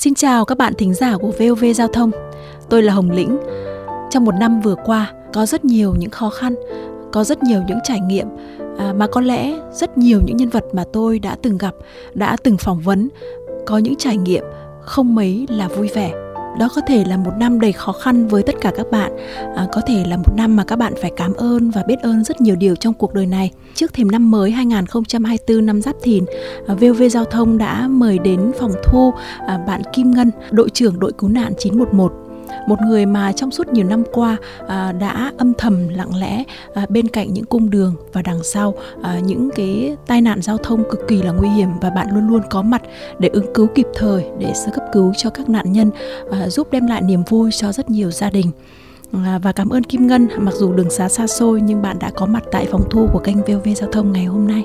Xin chào các bạn thính giả của VOV Giao thông. Tôi là Hồng Lĩnh. Trong một năm vừa qua, có rất nhiều những khó khăn, có rất nhiều những trải nghiệm à, mà có lẽ rất nhiều những nhân vật mà tôi đã từng gặp, đã từng phỏng vấn có những trải nghiệm không mấy là vui vẻ đó có thể là một năm đầy khó khăn với tất cả các bạn. À, có thể là một năm mà các bạn phải cảm ơn và biết ơn rất nhiều điều trong cuộc đời này. Trước thềm năm mới 2024 năm Giáp Thìn à, VOV Giao thông đã mời đến phòng thu à, bạn Kim Ngân đội trưởng đội cứu nạn 911 một người mà trong suốt nhiều năm qua à, đã âm thầm lặng lẽ à, bên cạnh những cung đường và đằng sau à, những cái tai nạn giao thông cực kỳ là nguy hiểm và bạn luôn luôn có mặt để ứng cứu kịp thời để sơ cấp cứu cho các nạn nhân à, giúp đem lại niềm vui cho rất nhiều gia đình à, và cảm ơn Kim Ngân mặc dù đường xá xa xôi nhưng bạn đã có mặt tại phòng thu của kênh VOV Giao thông ngày hôm nay.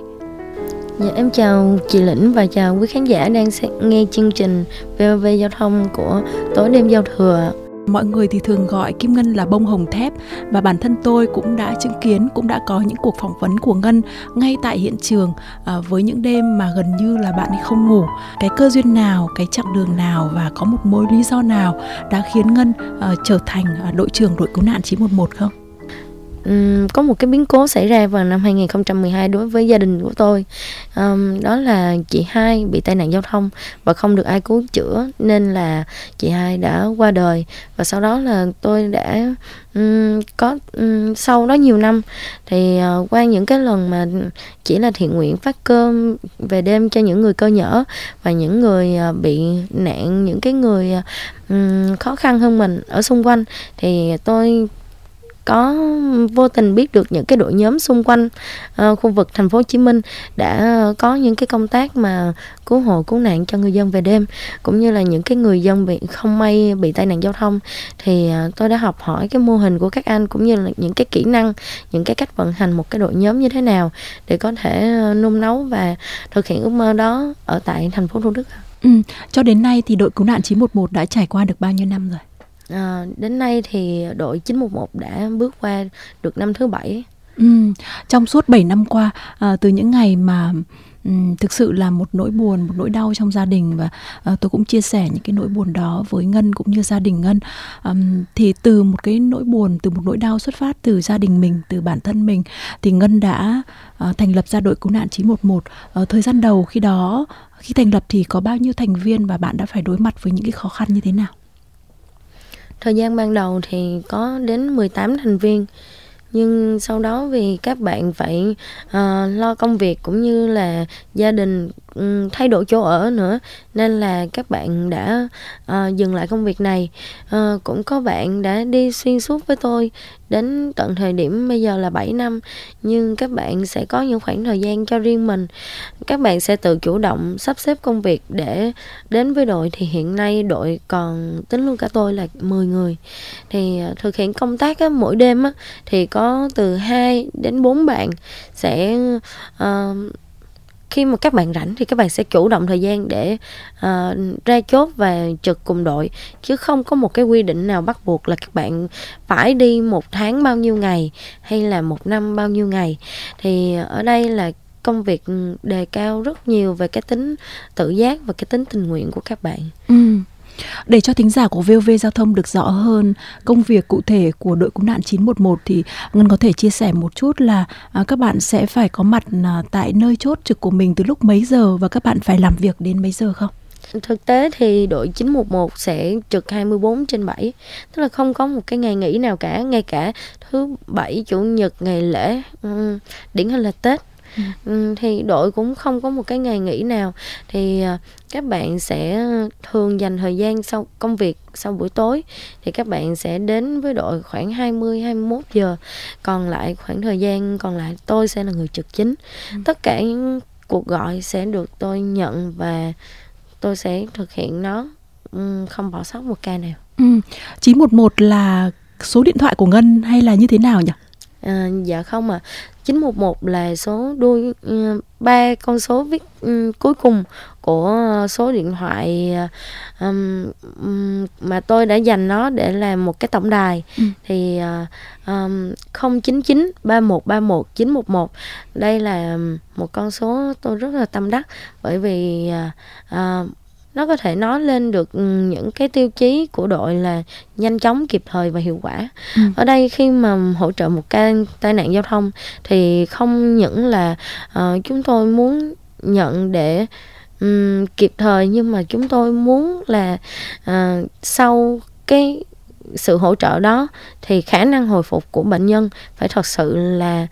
Dạ, em chào chị Lĩnh và chào quý khán giả đang nghe chương trình VOV Giao thông của tối đêm giao thừa. Mọi người thì thường gọi Kim Ngân là bông hồng thép và bản thân tôi cũng đã chứng kiến, cũng đã có những cuộc phỏng vấn của Ngân ngay tại hiện trường à, với những đêm mà gần như là bạn ấy không ngủ. Cái cơ duyên nào, cái chặng đường nào và có một mối lý do nào đã khiến Ngân à, trở thành à, đội trưởng đội cứu nạn 911 không? Um, có một cái biến cố xảy ra vào năm 2012 đối với gia đình của tôi. Um, đó là chị hai bị tai nạn giao thông và không được ai cứu chữa nên là chị hai đã qua đời. Và sau đó là tôi đã um, có um, sau đó nhiều năm thì uh, qua những cái lần mà chỉ là thiện nguyện phát cơm về đêm cho những người cơ nhở và những người uh, bị nạn những cái người uh, khó khăn hơn mình ở xung quanh thì tôi có vô tình biết được những cái đội nhóm xung quanh uh, khu vực thành phố Hồ Chí Minh đã có những cái công tác mà cứu hộ cứu nạn cho người dân về đêm cũng như là những cái người dân bị không may bị tai nạn giao thông thì uh, tôi đã học hỏi cái mô hình của các anh cũng như là những cái kỹ năng những cái cách vận hành một cái đội nhóm như thế nào để có thể uh, nung nấu và thực hiện ước mơ đó ở tại thành phố Thủ Đức. Ừ, cho đến nay thì đội cứu nạn 911 đã trải qua được bao nhiêu năm rồi? À, đến nay thì đội 911 đã bước qua được năm thứ bảy. Ừ, trong suốt 7 năm qua, à, từ những ngày mà um, thực sự là một nỗi buồn, một nỗi đau trong gia đình và uh, tôi cũng chia sẻ những cái nỗi buồn đó với Ngân cũng như gia đình Ngân. Um, thì từ một cái nỗi buồn, từ một nỗi đau xuất phát từ gia đình mình, từ bản thân mình thì Ngân đã uh, thành lập ra đội cứu nạn 911. Uh, thời gian đầu khi đó khi thành lập thì có bao nhiêu thành viên và bạn đã phải đối mặt với những cái khó khăn như thế nào? Thời gian ban đầu thì có đến 18 thành viên nhưng sau đó vì các bạn phải uh, lo công việc cũng như là gia đình um, thay đổi chỗ ở nữa nên là các bạn đã uh, dừng lại công việc này. Uh, cũng có bạn đã đi xuyên suốt với tôi đến tận thời điểm bây giờ là 7 năm nhưng các bạn sẽ có những khoảng thời gian cho riêng mình. Các bạn sẽ tự chủ động sắp xếp công việc để đến với đội. Thì hiện nay đội còn tính luôn cả tôi là 10 người. Thì thực hiện công tác á, mỗi đêm á, thì có từ 2 đến 4 bạn sẽ uh, khi mà các bạn rảnh thì các bạn sẽ chủ động thời gian để uh, ra chốt và trực cùng đội chứ không có một cái quy định nào bắt buộc là các bạn phải đi một tháng bao nhiêu ngày hay là một năm bao nhiêu ngày thì ở đây là công việc đề cao rất nhiều về cái tính tự giác và cái tính tình nguyện của các bạn. Ừ. Để cho thính giả của VOV Giao thông được rõ hơn công việc cụ thể của đội cứu nạn 911 thì Ngân có thể chia sẻ một chút là à, các bạn sẽ phải có mặt à, tại nơi chốt trực của mình từ lúc mấy giờ và các bạn phải làm việc đến mấy giờ không? Thực tế thì đội 911 sẽ trực 24 trên 7 Tức là không có một cái ngày nghỉ nào cả Ngay cả thứ bảy, chủ nhật, ngày lễ Điển hình là Tết ừ. thì đội cũng không có một cái ngày nghỉ nào thì à, các bạn sẽ thường dành thời gian sau công việc sau buổi tối thì các bạn sẽ đến với đội khoảng 20 21 giờ còn lại khoảng thời gian còn lại tôi sẽ là người trực chính ừ. tất cả những cuộc gọi sẽ được tôi nhận và tôi sẽ thực hiện nó không bỏ sót một ca nào ừ. 911 là số điện thoại của Ngân hay là như thế nào nhỉ? À, dạ không à 911 là số đuôi ừ, ba con số viết um, cuối cùng của số điện thoại um, um, mà tôi đã dành nó để làm một cái tổng đài ừ. thì uh, um, 099 3131 911 đây là một con số tôi rất là tâm đắc bởi vì uh, uh, nó có thể nói lên được ừ, những cái tiêu chí của đội là nhanh chóng kịp thời và hiệu quả ừ. ở đây khi mà hỗ trợ một ca tai nạn giao thông thì không những là uh, chúng tôi muốn nhận để um, kịp thời nhưng mà chúng tôi muốn là uh, sau cái sự hỗ trợ đó thì khả năng hồi phục của bệnh nhân phải thật sự là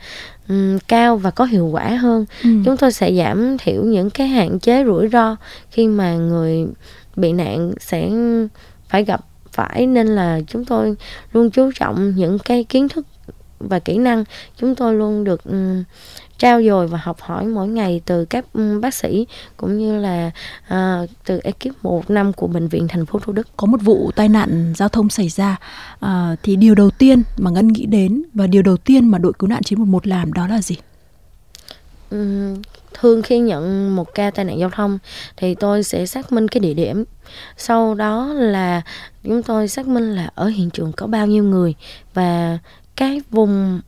um, cao và có hiệu quả hơn. Ừ. chúng tôi sẽ giảm thiểu những cái hạn chế rủi ro khi mà người bị nạn sẽ phải gặp phải. Nên là chúng tôi luôn chú trọng những cái kiến thức và kỹ năng. Chúng tôi luôn được um, trao dồi và học hỏi mỗi ngày từ các bác sĩ cũng như là uh, từ ekip một năm của bệnh viện thành phố Thủ Đức. Có một vụ tai nạn giao thông xảy ra uh, thì điều đầu tiên mà Ngân nghĩ đến và điều đầu tiên mà đội cứu nạn 911 làm đó là gì? Um, thường khi nhận một ca tai nạn giao thông thì tôi sẽ xác minh cái địa điểm sau đó là chúng tôi xác minh là ở hiện trường có bao nhiêu người và cái vùng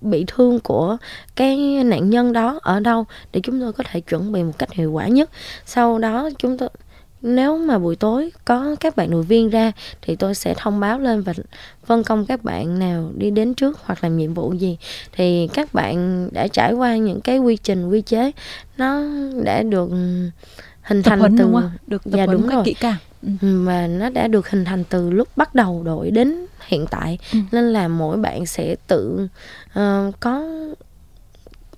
bị thương của cái nạn nhân đó ở đâu để chúng tôi có thể chuẩn bị một cách hiệu quả nhất sau đó chúng tôi nếu mà buổi tối có các bạn đội viên ra thì tôi sẽ thông báo lên và phân công các bạn nào đi đến trước hoặc làm nhiệm vụ gì thì các bạn đã trải qua những cái quy trình quy chế nó đã được hình thành từ đúng không? được tập dạ, đúng rồi. kỹ càng ừ. và nó đã được hình thành từ lúc bắt đầu đội đến hiện tại ừ. nên là mỗi bạn sẽ tự uh, có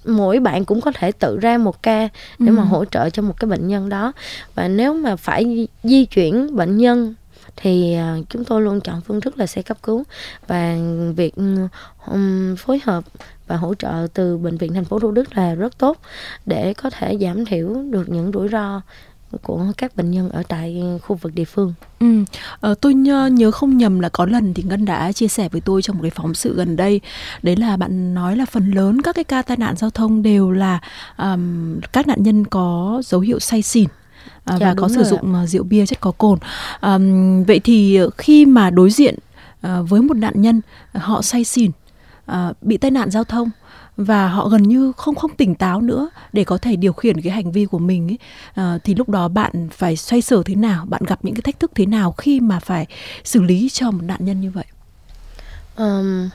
mỗi bạn cũng có thể tự ra một ca để ừ. mà hỗ trợ cho một cái bệnh nhân đó và nếu mà phải di chuyển bệnh nhân thì uh, chúng tôi luôn chọn phương thức là xe cấp cứu và việc um, phối hợp và hỗ trợ từ bệnh viện thành phố Thủ Đức là rất tốt để có thể giảm thiểu được những rủi ro của các bệnh nhân ở tại khu vực địa phương. Ừ, ờ, tôi nhớ, không nhầm là có lần thì Ngân đã chia sẻ với tôi trong một cái phóng sự gần đây, đấy là bạn nói là phần lớn các cái ca tai nạn giao thông đều là um, các nạn nhân có dấu hiệu say xỉn. À, dạ, và có sử dụng ạ. Ờ, rượu bia chất có cồn. À, vậy thì khi mà đối diện à, với một nạn nhân họ say xỉn, à, bị tai nạn giao thông và họ gần như không không tỉnh táo nữa để có thể điều khiển cái hành vi của mình ấy à, thì lúc đó bạn phải xoay sở thế nào bạn gặp những cái thách thức thế nào khi mà phải xử lý cho một nạn nhân như vậy? Um,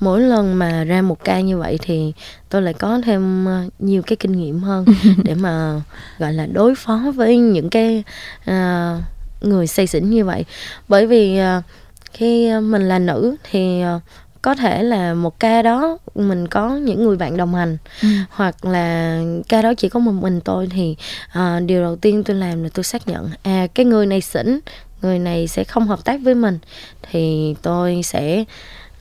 mỗi lần mà ra một ca như vậy thì tôi lại có thêm ờ, nhiều cái kinh nghiệm hơn để mà gọi là đối phó với những cái uh, người say xỉn như vậy. Bởi vì uh, khi mình là nữ thì uh, có thể là một ca đó mình có những người bạn đồng hành. Ừ. hoặc là ca đó chỉ có một mình tôi thì uh, điều đầu tiên tôi làm là tôi xác nhận à cái người này xỉn người này sẽ không hợp tác với mình. Thì tôi sẽ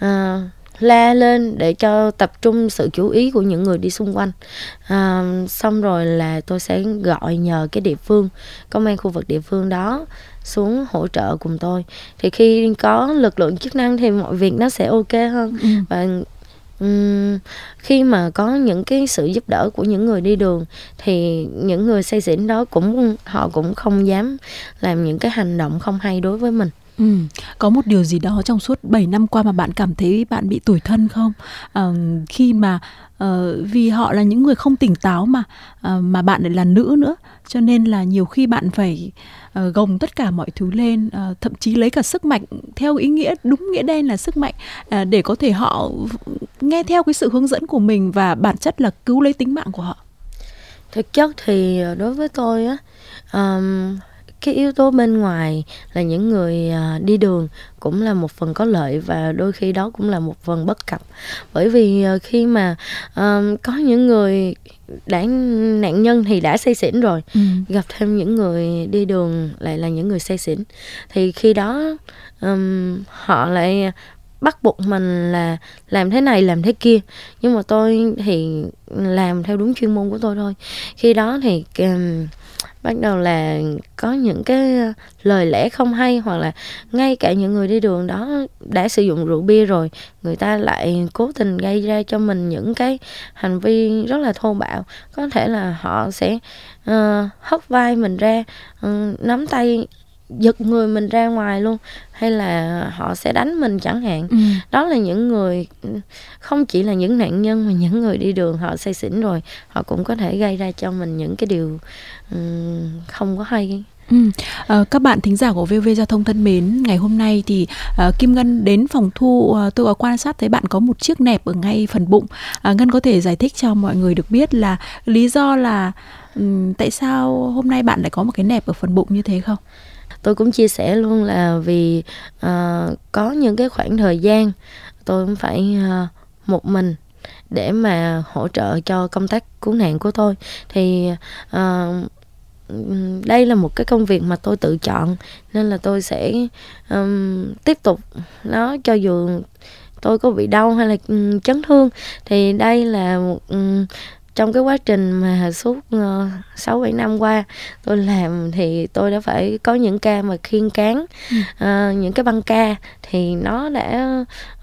uh, la lên để cho tập trung sự chú ý của những người đi xung quanh. À, xong rồi là tôi sẽ gọi nhờ cái địa phương công an khu vực địa phương đó xuống hỗ trợ cùng tôi. Thì khi có lực lượng chức năng thì mọi việc nó sẽ ok hơn. Ừ. và um, khi mà có những cái sự giúp đỡ của những người đi đường thì những người say xỉn đó cũng họ cũng không dám làm những cái hành động không hay đối với mình Ừ. Có một điều gì đó trong suốt 7 năm qua mà bạn cảm thấy bạn bị tủi thân không? À, khi mà à, vì họ là những người không tỉnh táo mà à, mà bạn lại là nữ nữa, cho nên là nhiều khi bạn phải à, gồng tất cả mọi thứ lên, à, thậm chí lấy cả sức mạnh theo ý nghĩa đúng nghĩa đen là sức mạnh à, để có thể họ nghe theo cái sự hướng dẫn của mình và bản chất là cứu lấy tính mạng của họ. Thực chất thì đối với tôi á um, cái yếu tố bên ngoài là những người à, đi đường cũng là một phần có lợi và đôi khi đó cũng là một phần bất cập. Bởi vì à, khi mà um, có những người đã nạn nhân thì đã say xỉn rồi ừ. gặp thêm những người đi đường lại là những người say xỉn thì khi đó um, họ lại bắt buộc mình là làm thế này làm thế kia. Nhưng mà tôi thì làm theo đúng chuyên môn của tôi thôi. Khi đó thì um, bắt đầu là có những cái ờ, lời lẽ không hay hoặc là ngay cả những người đi đường đó đã sử dụng rượu bia rồi người ta lại cố tình gây ra cho mình những cái hành vi rất là thô bạo. Có thể là họ sẽ uh, hất vai mình ra uh, nắm tay giật người mình ra ngoài luôn hay là họ sẽ đánh mình chẳng hạn ừ. đó là những người không chỉ là những nạn nhân mà những người đi đường họ say xỉn rồi họ cũng có thể gây ra cho mình những cái điều um, không có hay Ừ. À, các bạn thính giả của VV Giao thông thân mến, ngày hôm nay thì uh, Kim Ngân đến phòng thu uh, tôi có quan sát thấy bạn có một chiếc nẹp ở ngay phần bụng. Uh, Ngân có thể giải thích cho mọi người được biết là lý do là um, tại sao hôm nay bạn lại có một cái nẹp ở phần bụng như thế không? Tôi cũng chia sẻ luôn là vì uh, có những cái khoảng thời gian tôi cũng phải uh, một mình để mà hỗ trợ cho công tác cứu nạn của tôi. Thì uh, đây là một cái công việc mà tôi tự chọn nên là tôi sẽ um, tiếp tục nó cho dù tôi có bị đau hay là um, chấn thương. Thì đây là một um, trong cái quá trình mà suốt ờ, sáu uh, bảy năm qua tôi làm thì tôi đã phải có những ca mà khiên cán ừ. uh, những cái băng ca thì nó đã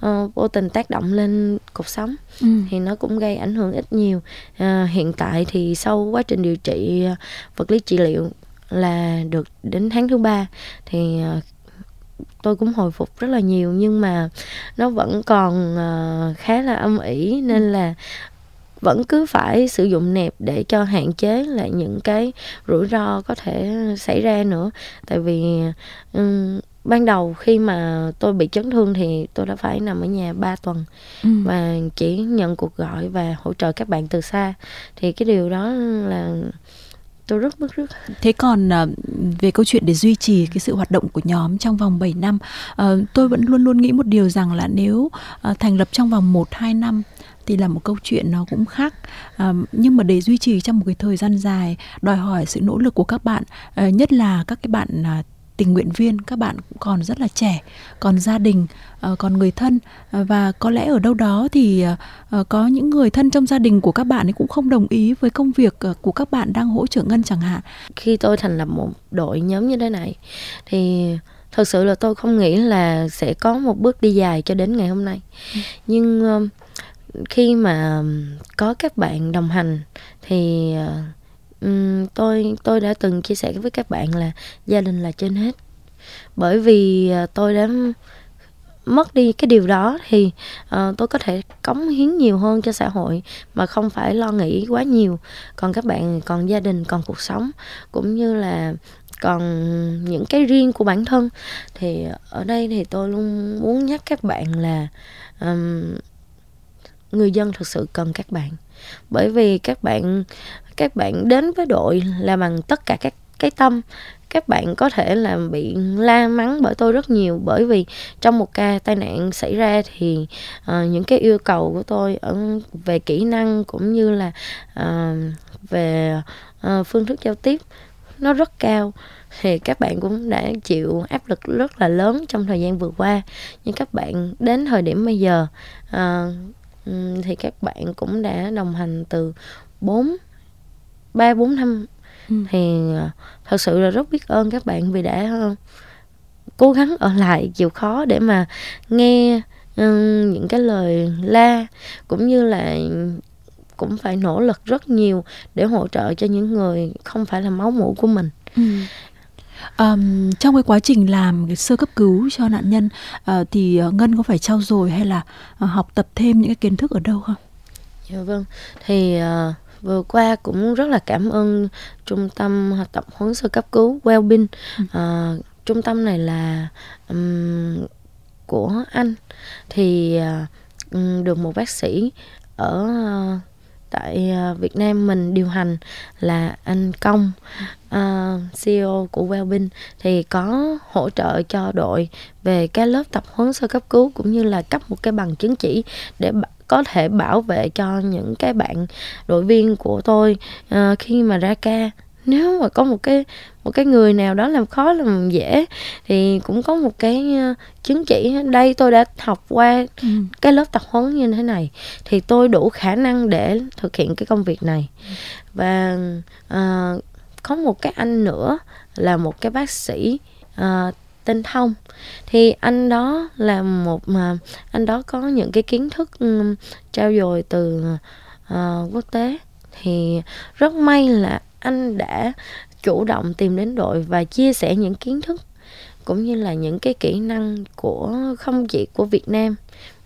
uh, vô tình tác động lên cột sống ừ. thì nó cũng gây ảnh hưởng ít nhiều uh, hiện tại thì sau quá trình điều trị vật lý trị liệu là được đến tháng thứ ba thì uh, tôi cũng hồi phục rất là nhiều nhưng mà nó vẫn còn uh, khá là âm ỉ nên ừ. là vẫn cứ phải sử dụng nẹp để cho hạn chế lại những cái rủi ro có thể xảy ra nữa tại vì um, ban đầu khi mà tôi bị chấn thương thì tôi đã phải nằm ở nhà 3 tuần ừ. và chỉ nhận cuộc gọi và hỗ trợ các bạn từ xa thì cái điều đó là tôi rất bức rứt. Thế còn ờ, về câu chuyện để duy trì cái sự hoạt động của nhóm trong vòng 7 năm ờ, tôi vẫn luôn luôn nghĩ một điều rằng là nếu ờ, thành lập trong vòng 1 2 năm thì là một câu chuyện nó cũng khác. À, nhưng mà để duy trì trong một cái thời gian dài đòi hỏi sự nỗ lực của các bạn à, nhất là các cái bạn à, tình nguyện viên các bạn cũng còn rất là trẻ còn gia đình còn người thân. Và có lẽ ở đâu đó thì có những người thân trong gia đình của các bạn ấy cũng không đồng ý với công việc của các bạn đang hỗ trợ ngân chẳng hạn. Khi tôi thành lập một đội nhóm như thế này thì thật sự là tôi không nghĩ là sẽ có một bước đi dài cho đến ngày hôm nay. Ừ. nhưng khi mà có các bạn đồng hành thì um, tôi tôi đã từng chia sẻ với các bạn là gia đình là trên hết. Bởi vì ờ, tôi đã mất đi cái điều đó thì uh, tôi có thể cống hiến nhiều hơn cho xã hội mà không phải lo nghĩ quá nhiều. Còn các bạn còn gia đình còn cuộc sống cũng như là còn những cái riêng của bản thân. Thì ở đây thì tôi luôn muốn nhắc các bạn là um, người dân thực sự cần các bạn. Bởi vì các bạn các bạn đến với đội là bằng tất cả các cái tâm. Các bạn có thể là bị la mắng bởi tôi rất nhiều. Bởi vì trong một ca tai nạn xảy ra thì uh, những cái yêu cầu của tôi ở về kỹ năng cũng như là uh, về uh, phương thức giao tiếp nó rất cao. Thì các bạn cũng đã chịu áp lực rất là lớn trong thời gian vừa qua. Nhưng các bạn đến thời điểm bây giờ uh, thì các bạn cũng đã đồng hành từ 4 3 4 năm ừ. thì ờ, thật sự là rất biết ơn các bạn vì đã ờ, cố gắng ở lại chịu khó để mà nghe um, những cái lời la cũng như là cũng phải nỗ lực rất nhiều để hỗ trợ cho những người không phải là máu mủ của mình ừ. Um, trong cái quá trình làm cái sơ cấp cứu cho nạn nhân uh, thì uh, ngân có phải trau dồi hay là uh, học tập thêm những cái kiến thức ở đâu không? Dạ vâng. Thì uh, vừa qua cũng rất là cảm ơn trung tâm tập huấn sơ cấp cứu Wellbeing. Ừ. Uh, trung tâm này là um, của anh thì uh, được một bác sĩ ở uh, tại à, Việt Nam mình điều hành là anh Công à, uh, CEO của Wellbeing. Thì có hỗ trợ cho đội về cái lớp tập huấn sơ cấp cứu cũng như là cấp một cái bằng chứng chỉ để có thể bảo vệ cho những cái bạn đội viên của tôi uh, khi mà ra ca nếu mà có một cái một cái người nào đó làm khó làm dễ thì cũng có một cái uh, chứng chỉ đây tôi đã học qua ừ. cái lớp tập huấn như thế này thì tôi đủ khả năng để thực hiện cái công việc này. Và uh, có một cái anh nữa là một cái bác sĩ uh, tên thông. Thì anh đó là một mà anh đó có những cái kiến thức um, trao dồi từ uh, quốc tế. Thì rất may là anh đã chủ động tìm đến đội và chia sẻ những kiến thức cũng như là những cái kỹ năng của không chỉ của Việt Nam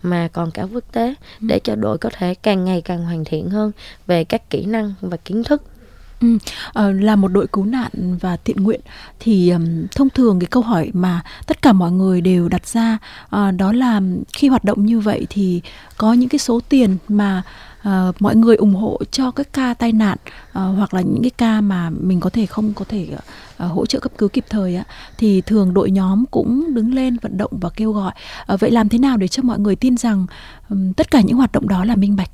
mà còn cả quốc tế để cho đội có thể càng ngày càng hoàn thiện hơn về các kỹ năng và kiến thức. Ừ, uh, là một đội cứu nạn và thiện nguyện thì um, thông thường cái câu hỏi mà tất cả mọi người đều đặt ra uh, đó là khi hoạt động như vậy thì có những cái số tiền mà uh, mọi người ủng hộ cho các ca tai nạn uh, hoặc là những cái ca mà mình có thể không có thể uh, hỗ trợ cấp cứu kịp thời á thì thường đội nhóm cũng đứng lên vận động và kêu gọi. Uh, vậy làm thế nào để cho mọi người tin rằng um, tất cả những hoạt động đó là minh bạch?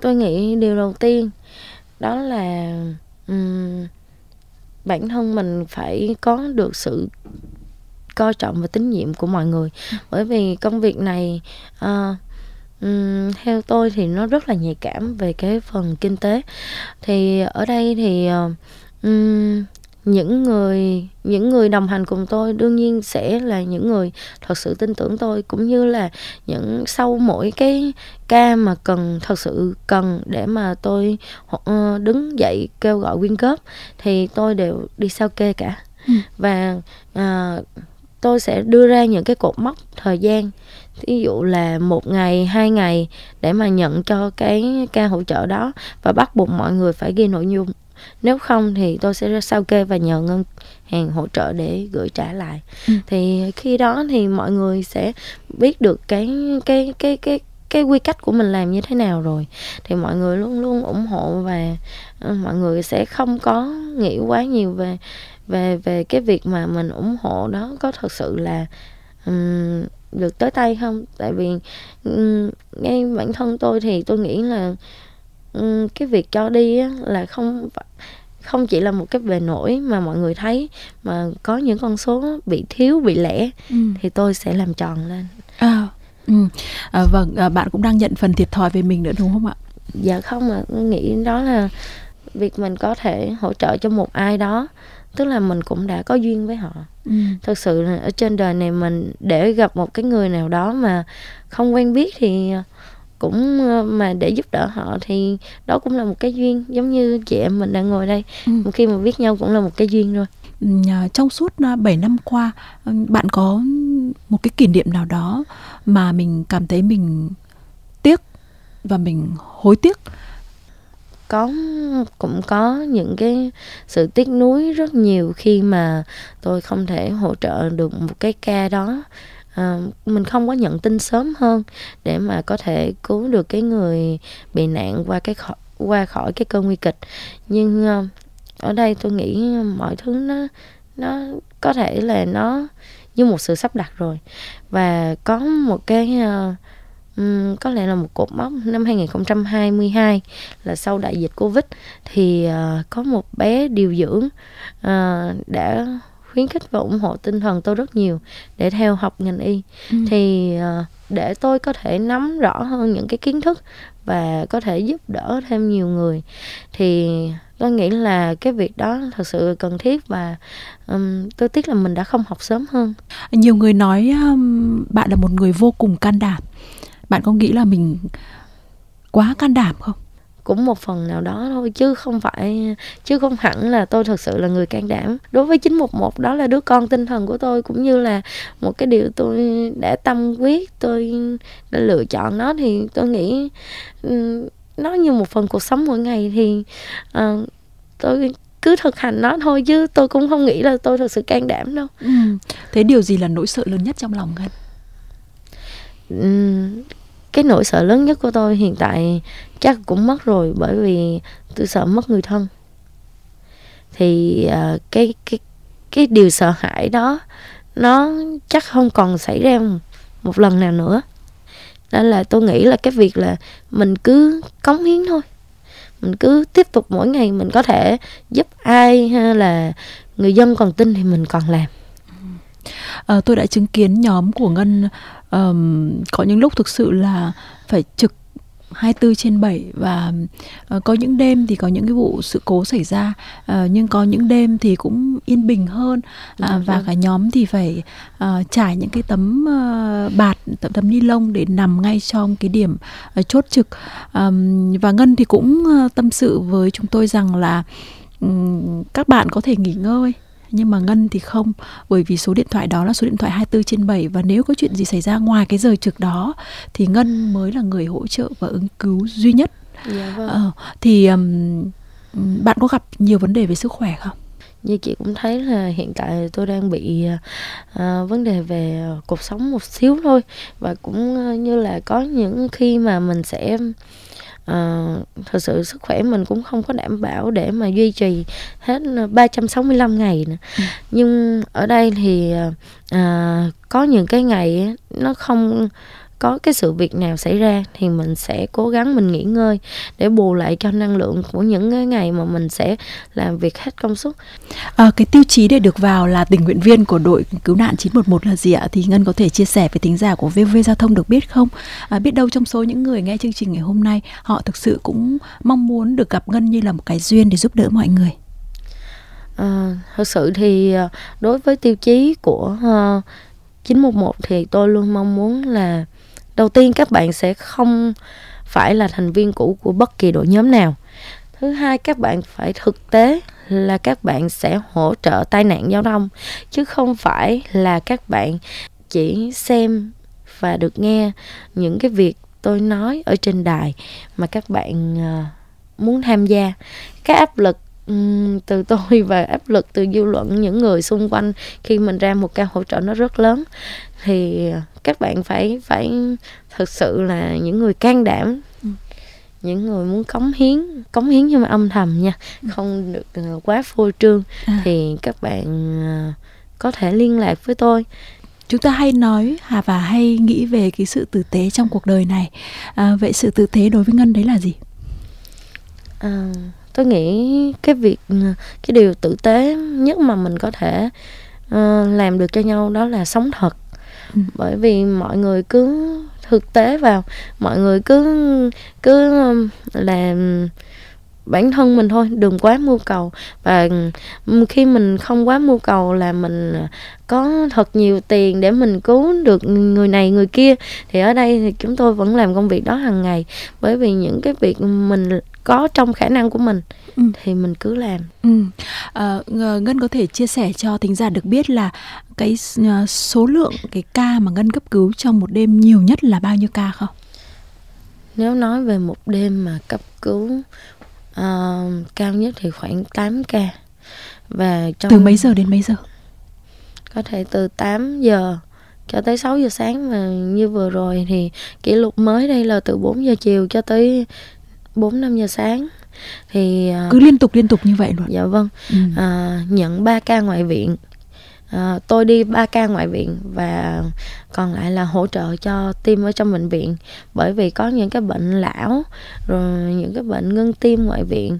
Tôi nghĩ điều đầu tiên đó là um, bản thân mình phải có được sự coi trọng và tín nhiệm của mọi người. Bởi vì công việc này uh, um, theo tôi thì nó rất là nhạy cảm về cái phần kinh tế thì ở đây thì um, những người những người đồng hành cùng tôi đương nhiên sẽ là những người thật sự tin tưởng tôi cũng như là những sau mỗi cái ca mà cần thật sự cần để mà tôi uh, đứng dậy kêu gọi quyên góp thì tôi đều đi sao kê cả ừ. và uh, tôi sẽ đưa ra những cái cột mốc thời gian ví dụ là một ngày hai ngày để mà nhận cho cái ca hỗ trợ đó và bắt buộc mọi người phải ghi nội dung. Nếu không thì tôi sẽ sao kê và nhờ ngân hàng hỗ trợ để gửi trả lại. Ừ. thì khi đó thì mọi người sẽ biết được cái cái cái cái cái quy cách của mình làm như thế nào rồi. Thì mọi người luôn luôn ủng hộ và uh, mọi người sẽ không có nghĩ quá nhiều về về về cái việc mà mình ủng hộ đó. Có thật sự là um, được tới tay không tại vì um, ngay bản thân tôi thì tôi nghĩ là um, cái việc cho đi á, là không không chỉ là một cái bề nổi mà mọi người thấy mà có những con số bị thiếu bị lẻ ừ. thì tôi sẽ làm tròn lên à, ừ. à, vâng à, bạn cũng đang nhận phần thiệt thòi về mình nữa đúng không ạ dạ không ạ à, nghĩ đó là việc mình có thể hỗ trợ cho một ai đó tức là mình cũng đã có duyên với họ ừ. thực sự là ở trên đời này mình để gặp một cái người nào đó mà không quen biết thì cũng ờ, mà để giúp đỡ họ thì đó cũng là một cái duyên giống như chị em mình đang ngồi đây ừ. khi mà biết nhau cũng là một cái duyên rồi ừ, trong suốt 7 ờ, năm qua ờ, bạn có một cái kỷ niệm nào đó mà mình cảm thấy mình tiếc và mình hối tiếc có cũng có những cái sự tiếc nuối rất nhiều khi mà tôi không thể hỗ trợ được một cái ca đó. À, mình không có nhận tin sớm hơn để mà có thể cứu được cái người bị nạn qua cái khỏi, qua khỏi cái cơn nguy kịch. Nhưng à, ở đây tôi nghĩ mọi thứ nó nó có thể là nó như một sự sắp đặt rồi. Và có một cái uh, um, có lẽ là một cột mốc. Năm 2022 là sau đại dịch Covid thì uh, có một bé điều dưỡng uh, đã khuyến khích và ủng hộ tinh thần tôi rất nhiều để theo học ngành y. Ừ. thì uh, để tôi có thể nắm rõ hơn những cái kiến thức và có thể giúp đỡ thêm nhiều người thì tôi nghĩ là cái việc đó thật sự cần thiết và um, tôi tiếc là mình đã không học sớm hơn. Nhiều người nói um, bạn là một người vô cùng can đảm bạn có nghĩ là mình quá can đảm không? Cũng một phần nào đó thôi chứ không phải chứ không hẳn là tôi thật sự là người can đảm. Đối với 911 đó là đứa con tinh thần của tôi cũng như là một cái điều tôi đã tâm quyết tôi đã lựa chọn nó thì tôi nghĩ nó như một phần cuộc sống mỗi ngày thì uh, tôi cứ thực hành nó thôi chứ tôi cũng không nghĩ là tôi thật sự can đảm đâu. Ừ. thế điều gì là nỗi sợ lớn nhất trong lòng cái nỗi sợ lớn nhất của tôi hiện tại chắc cũng mất rồi bởi vì tôi sợ mất người thân. Thì uh, cái cái cái điều sợ hãi đó nó chắc không còn xảy ra một lần nào nữa. Nên là tôi nghĩ là cái việc là mình cứ cống hiến thôi. Mình cứ tiếp tục mỗi ngày mình có thể giúp ai hay là người dân còn tin thì mình còn làm. À, tôi đã chứng kiến nhóm của ngân um, có những lúc thực sự là phải trực 24 trên 7 và uh, có những đêm thì có những cái vụ sự cố xảy ra. Uh, nhưng có những đêm thì cũng yên bình hơn. Uh, và cả nhóm thì phải uh, trải những cái tấm uh, bạt tấm tấm ni lông để nằm ngay trong cái điểm uh, chốt trực. Um, và ngân thì cũng uh, tâm sự với chúng tôi rằng là um, các bạn có thể nghỉ ngơi nhưng mà Ngân thì không bởi vì số điện thoại đó là số điện thoại 24 trên 7 và nếu có chuyện gì xảy ra ngoài cái giờ trực đó thì Ngân mới là người hỗ trợ và ứng cứu duy nhất. Dạ vâng. Ờ, thì um, bạn có gặp nhiều vấn đề về sức khỏe không như chị cũng thấy là hiện tại tôi đang bị uh, vấn đề về cuộc sống một xíu thôi và cũng uh, như là có những khi mà mình sẽ uh, thật sự sức khỏe mình cũng không có đảm bảo để mà duy trì hết 365 ngày nữa. Ừ. nhưng ở đây thì uh, có những cái ngày nó không có cái sự việc nào xảy ra thì mình sẽ cố gắng mình nghỉ ngơi để bù lại cho năng lượng của những cái ngày mà mình sẽ làm việc hết công suất. À, cái tiêu chí để được vào là tình nguyện viên của đội cứu nạn 911 là gì ạ? Thì Ngân có thể chia sẻ với tính giả của VV Giao thông được biết không? À, biết đâu trong số những người nghe chương trình ngày hôm nay họ thực sự cũng mong muốn được gặp Ngân như là một cái duyên để giúp đỡ mọi người. À, thật sự thì à, đối với tiêu chí của uh, 911 thì tôi luôn mong muốn là đầu tiên các bạn sẽ không phải là thành viên cũ của bất kỳ đội nhóm nào. Thứ hai, các bạn phải thực tế là các bạn sẽ hỗ trợ tai nạn giao thông, chứ không phải là các bạn chỉ xem và được nghe những cái việc tôi nói ở trên đài mà các bạn ờ, muốn tham gia. Cái áp lực từ tôi và áp lực từ dư luận, những người xung quanh khi mình ra một ca hỗ trợ nó rất lớn thì các bạn phải phải thực sự là những người can đảm ừ. những người muốn cống hiến cống hiến nhưng mà âm thầm nha ừ. không được ờ, quá phô trương à. thì các bạn ờ, có thể liên lạc với tôi chúng ta hay nói hà và hay nghĩ về cái sự tử tế trong cuộc đời này à, vậy sự tử tế đối với ngân đấy là gì à, tôi nghĩ cái việc ờ, cái điều tử tế nhất mà mình có thể uh, làm được cho nhau đó là sống thật ừ. bởi vì mọi người cứ thực tế vào, mọi người cứ cứ um, làm bản thân mình thôi, đừng quá mưu cầu và um, khi mình không quá mưu cầu là mình à, có thật nhiều tiền để mình cứu được người này, người kia, thì ở đây thì chúng tôi vẫn làm công việc đó hàng ngày bởi vì những cái việc mình có trong khả năng của mình ừ. thì mình cứ làm. Ừ. À, Ngân có thể chia sẻ cho thính giả được biết là cái ờ, số lượng cái ca mà Ngân cấp cứu trong một đêm nhiều nhất là bao nhiêu ca không? Nếu nói về một đêm mà cấp cứu uh, cao nhất thì khoảng 8 ca và trong từ mấy giờ đến mấy giờ? Có thể từ 8 giờ cho tới 6 giờ sáng và như vừa rồi thì kỷ lục mới đây là từ 4 giờ chiều cho tới 4 5 giờ sáng thì à, cứ liên tục liên tục như vậy luôn. Dạ vâng. Ừ. À, nhận 3 ca ngoại viện. À, tôi đi 3 ca ngoại viện và còn lại là hỗ trợ cho tim ở trong bệnh viện bởi vì có những cái bệnh lão rồi những cái bệnh ngưng tim ngoại viện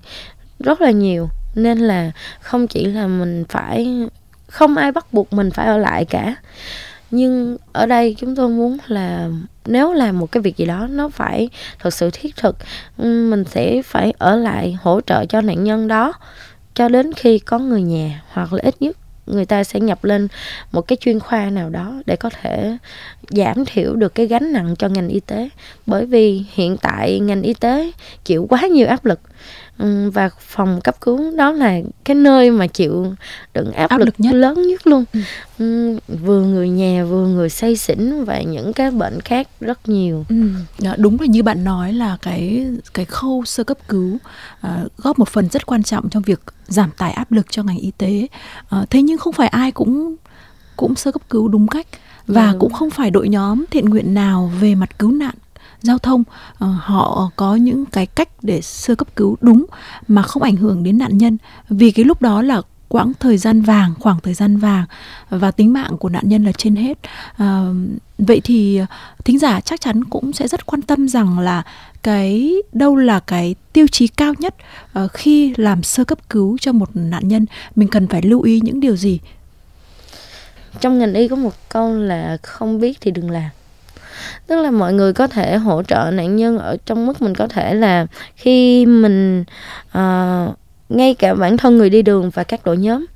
rất là nhiều nên là không chỉ là mình phải không ai bắt buộc mình phải ở lại cả nhưng ở đây chúng tôi muốn là nếu làm một cái việc gì đó nó phải thật sự thiết thực ừ, mình sẽ phải ở lại hỗ trợ cho nạn nhân đó cho đến khi có người nhà hoặc là ít nhất người ta sẽ nhập lên một cái chuyên khoa nào đó để có thể giảm thiểu được cái gánh nặng cho ngành y tế. Bởi vì hiện tại ngành y tế chịu quá nhiều áp lực và phòng cấp cứu đó là cái nơi mà chịu đựng áp, áp lực, lực nhất. lớn nhất luôn ừ. vừa người nhà vừa người say xỉn và những cái bệnh khác rất nhiều ừ. đúng là như bạn nói là cái cái khâu sơ cấp cứu uh, góp một phần rất quan trọng trong việc giảm tải áp lực cho ngành y tế uh, thế nhưng không phải ai cũng cũng sơ cấp cứu đúng cách và ừ. cũng không phải đội nhóm thiện nguyện nào về mặt cứu nạn giao thông ờ, họ có những cái cách để sơ cấp cứu đúng mà không ảnh hưởng đến nạn nhân. Vì cái lúc đó là quãng thời gian vàng khoảng thời gian vàng và tính mạng của nạn nhân là trên hết. À, vậy thì ờ, thính giả chắc chắn cũng sẽ rất quan tâm rằng là cái đâu là cái tiêu chí cao nhất uh, khi làm sơ cấp cứu cho một nạn nhân mình cần phải lưu ý những điều gì? Trong ngành y có một câu là không biết thì đừng làm tức là mọi người có thể hỗ trợ nạn nhân ở trong mức mình có thể là khi mình uh, ngay cả bản thân người đi đường và các đội nhóm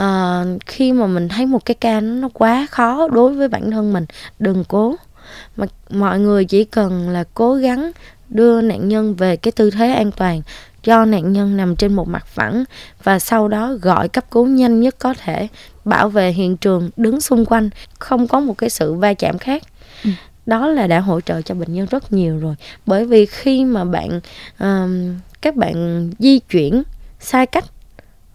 uh, khi mà mình thấy một cái ca nó, nó quá khó đối với bản thân mình đừng cố. Mà mọi người chỉ cần là cố gắng đưa nạn nhân về cái tư thế an toàn cho nạn nhân nằm trên một mặt phẳng và sau đó gọi cấp cứu nhanh nhất có thể bảo vệ hiện trường đứng xung quanh không có một cái sự va chạm khác ừ. Đó là đã hỗ trợ cho bệnh nhân rất nhiều rồi. Bởi vì khi mà bạn um, các bạn di chuyển sai cách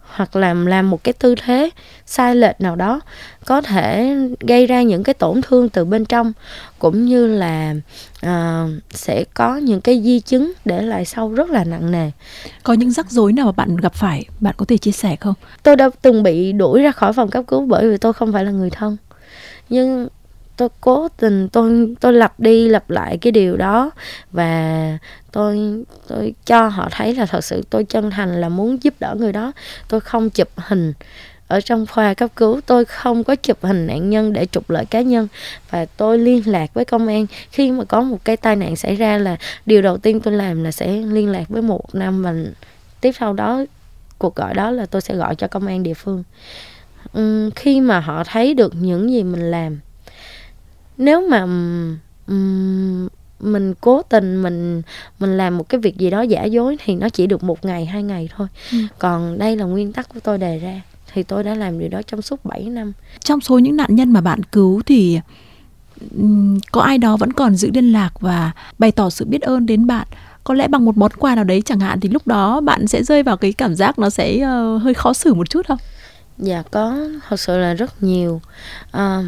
hoặc là làm một cái tư thế sai lệch nào đó có thể gây ra những cái tổn thương từ bên trong cũng như là uh, sẽ có những cái di chứng để lại sau rất là nặng nề. Có những rắc rối nào mà bạn gặp phải? Bạn có thể chia sẻ không? Tôi đã từng bị đuổi ra khỏi phòng cấp cứu bởi vì tôi không phải là người thân. Nhưng tôi cố tình tôi tôi lặp đi lặp lại cái điều đó và tôi tôi cho họ thấy là thật sự tôi chân thành là muốn giúp đỡ người đó. Tôi không chụp hình ở trong khoa cấp cứu tôi không có chụp hình nạn nhân để trục lợi cá nhân và tôi liên lạc với công an. Khi mà có một cái tai nạn xảy ra là điều đầu tiên tôi làm là sẽ liên lạc với một năm và tiếp sau đó cuộc gọi đó là tôi sẽ gọi cho công an địa phương. Uhm, khi mà họ thấy được những gì mình làm nếu mà um, mình cố tình mình mình làm một cái việc gì đó giả dối thì nó chỉ được một ngày hai ngày thôi. Ừ. còn đây là nguyên tắc của tôi đề ra thì tôi đã làm điều đó trong suốt 7 năm. Trong số những nạn nhân mà bạn cứu thì có ai đó vẫn còn giữ liên lạc và bày tỏ sự biết ơn đến bạn? Có lẽ bằng một món quà nào đấy chẳng hạn thì lúc đó bạn sẽ rơi vào cái cảm giác nó sẽ uh, hơi khó xử một chút không? Dạ có. Thật sự là rất nhiều. Uh,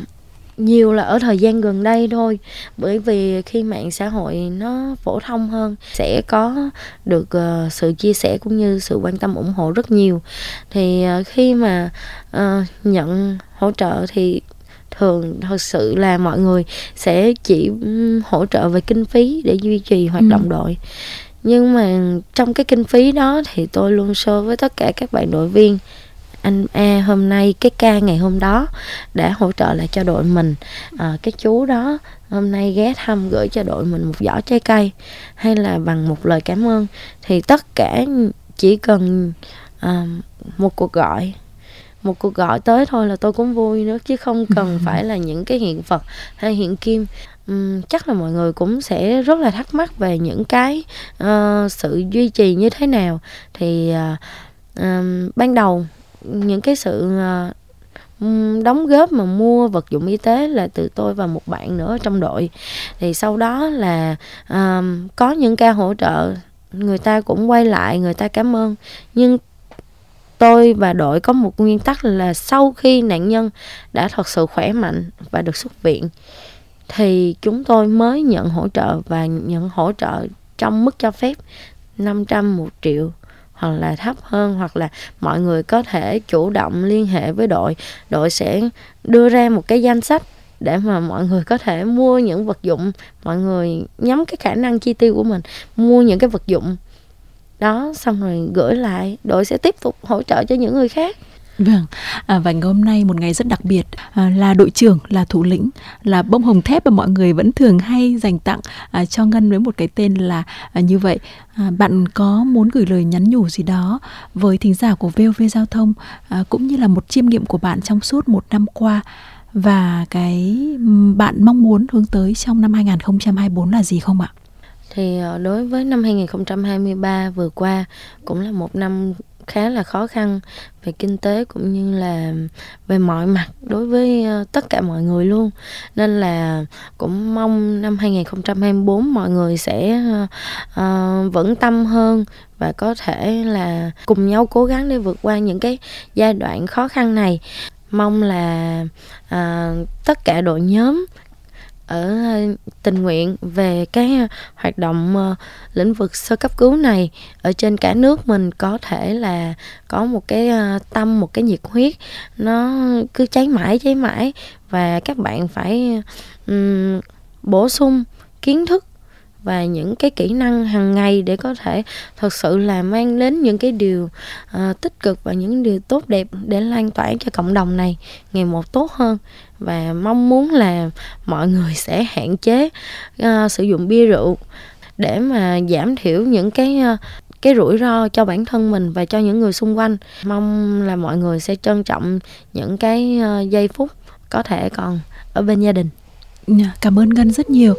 nhiều là ở thời gian gần đây thôi. Bởi vì khi mạng xã hội nó phổ thông hơn sẽ có được uh, sự chia sẻ cũng như sự quan tâm ủng hộ rất nhiều. Thì uh, khi mà uh, nhận hỗ trợ thì thường thật sự là mọi người sẽ chỉ hỗ trợ về kinh phí để duy trì hoạt ừ. động đội. Nhưng mà trong cái kinh phí đó thì tôi luôn show với tất cả các bạn đội viên anh A hôm nay cái ca ngày hôm đó đã hỗ trợ lại cho đội mình. À, cái chú đó hôm nay ghé thăm gửi cho đội mình một giỏ trái cây hay là bằng một lời cảm ơn. Thì tất cả chỉ cần à, một cuộc gọi một cuộc gọi tới thôi là tôi cũng vui nữa chứ không cần phải là những cái hiện vật hay hiện kim. Um, chắc là mọi người cũng sẽ rất là thắc mắc về những cái uh, sự duy trì như thế nào. Thì uh, um, ban đầu những cái sự ờ, đóng góp mà mua vật dụng y tế là từ tôi và một bạn nữa trong đội. Thì sau đó là um, có những ca hỗ trợ người ta cũng quay lại người ta cảm ơn. Nhưng tôi và đội có một nguyên tắc là sau khi nạn nhân đã thật sự khỏe mạnh và được xuất viện thì chúng tôi mới nhận hỗ trợ và nhận hỗ trợ trong mức cho phép 500 một triệu hoặc là thấp hơn, hoặc là mọi người có thể chủ động liên hệ với đội. Đội sẽ đưa ra một cái danh sách để mà mọi người có thể mua những vật dụng. Mọi người nhắm cái khả năng chi tiêu của mình, mua những cái vật dụng. Đó, xong rồi gửi lại. Đội sẽ tiếp tục hỗ trợ cho những người khác. Vâng, à, và ngày hôm nay một ngày rất đặc biệt à, là đội trưởng, là thủ lĩnh, là bông hồng thép mà mọi người vẫn thường hay dành tặng à, cho Ngân với một cái tên là à, như vậy. À, bạn có muốn gửi lời nhắn nhủ gì đó với thính giả của VOV Giao thông à, cũng như là một chiêm nghiệm của bạn trong suốt một năm qua và cái bạn mong muốn hướng tới trong năm 2024 là gì không ạ? Thì ờ, đối với năm 2023 vừa qua cũng là một năm khá là khó khăn về kinh tế cũng như là về mọi mặt đối với ờ, tất cả mọi người luôn. Nên là cũng mong năm 2024 mọi người sẽ uh, vững tâm hơn và có thể là cùng nhau cố gắng để vượt qua những cái giai đoạn khó khăn này. Mong là uh, tất cả đội nhóm ở ờ, tình nguyện về cái ờ, hoạt động ờ, lĩnh vực sơ cấp cứu này. Ở trên cả nước mình có thể là có một cái tâm một cái nhiệt huyết nó cứ cháy mãi cháy mãi. Và các bạn phải um, bổ sung kiến thức và những cái kỹ năng hàng ngày để có thể thật sự là mang đến những cái điều uh, tích cực và những điều tốt đẹp để lan tỏa cho cộng đồng này. Ngày một tốt hơn và mong muốn là mọi người sẽ hạn chế uh, sử dụng bia rượu để mà giảm thiểu những cái uh, cái rủi ro cho bản thân mình và cho những người xung quanh. Mong là mọi người sẽ trân trọng những cái uh, giây phút có thể còn ở bên gia đình. Dạ, cảm ơn ngân rất nhiều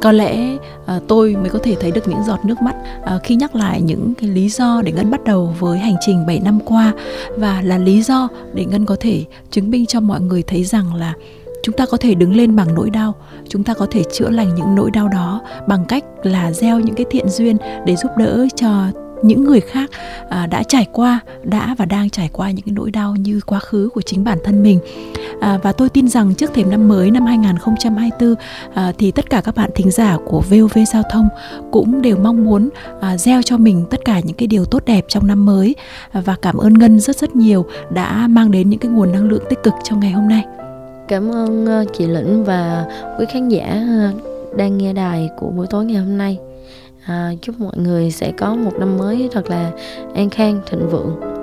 có lẽ à, tôi mới có thể thấy được những giọt nước mắt à, khi nhắc lại những cái lý do để ngân bắt đầu với hành trình 7 năm qua và là lý do để ngân có thể chứng minh cho mọi người thấy rằng là chúng ta có thể đứng lên bằng nỗi đau chúng ta có thể chữa lành những nỗi đau đó bằng cách là gieo những cái thiện duyên để giúp đỡ cho những người khác à, đã trải qua đã và đang trải qua những cái nỗi đau như quá khứ của chính bản thân mình à, và tôi tin rằng trước thềm năm mới năm 2024 à, thì tất cả các bạn thính giả của VOV giao thông cũng đều mong muốn à, gieo cho mình tất cả những cái điều tốt đẹp trong năm mới à, và cảm ơn Ngân rất rất nhiều đã mang đến những cái nguồn năng lượng tích cực trong ngày hôm nay. Cảm ơn à, chị Lĩnh và quý khán giả à, đang nghe đài của buổi tối ngày hôm nay. À, chúc mọi người sẽ có một năm mới thật là an khang, thịnh vượng.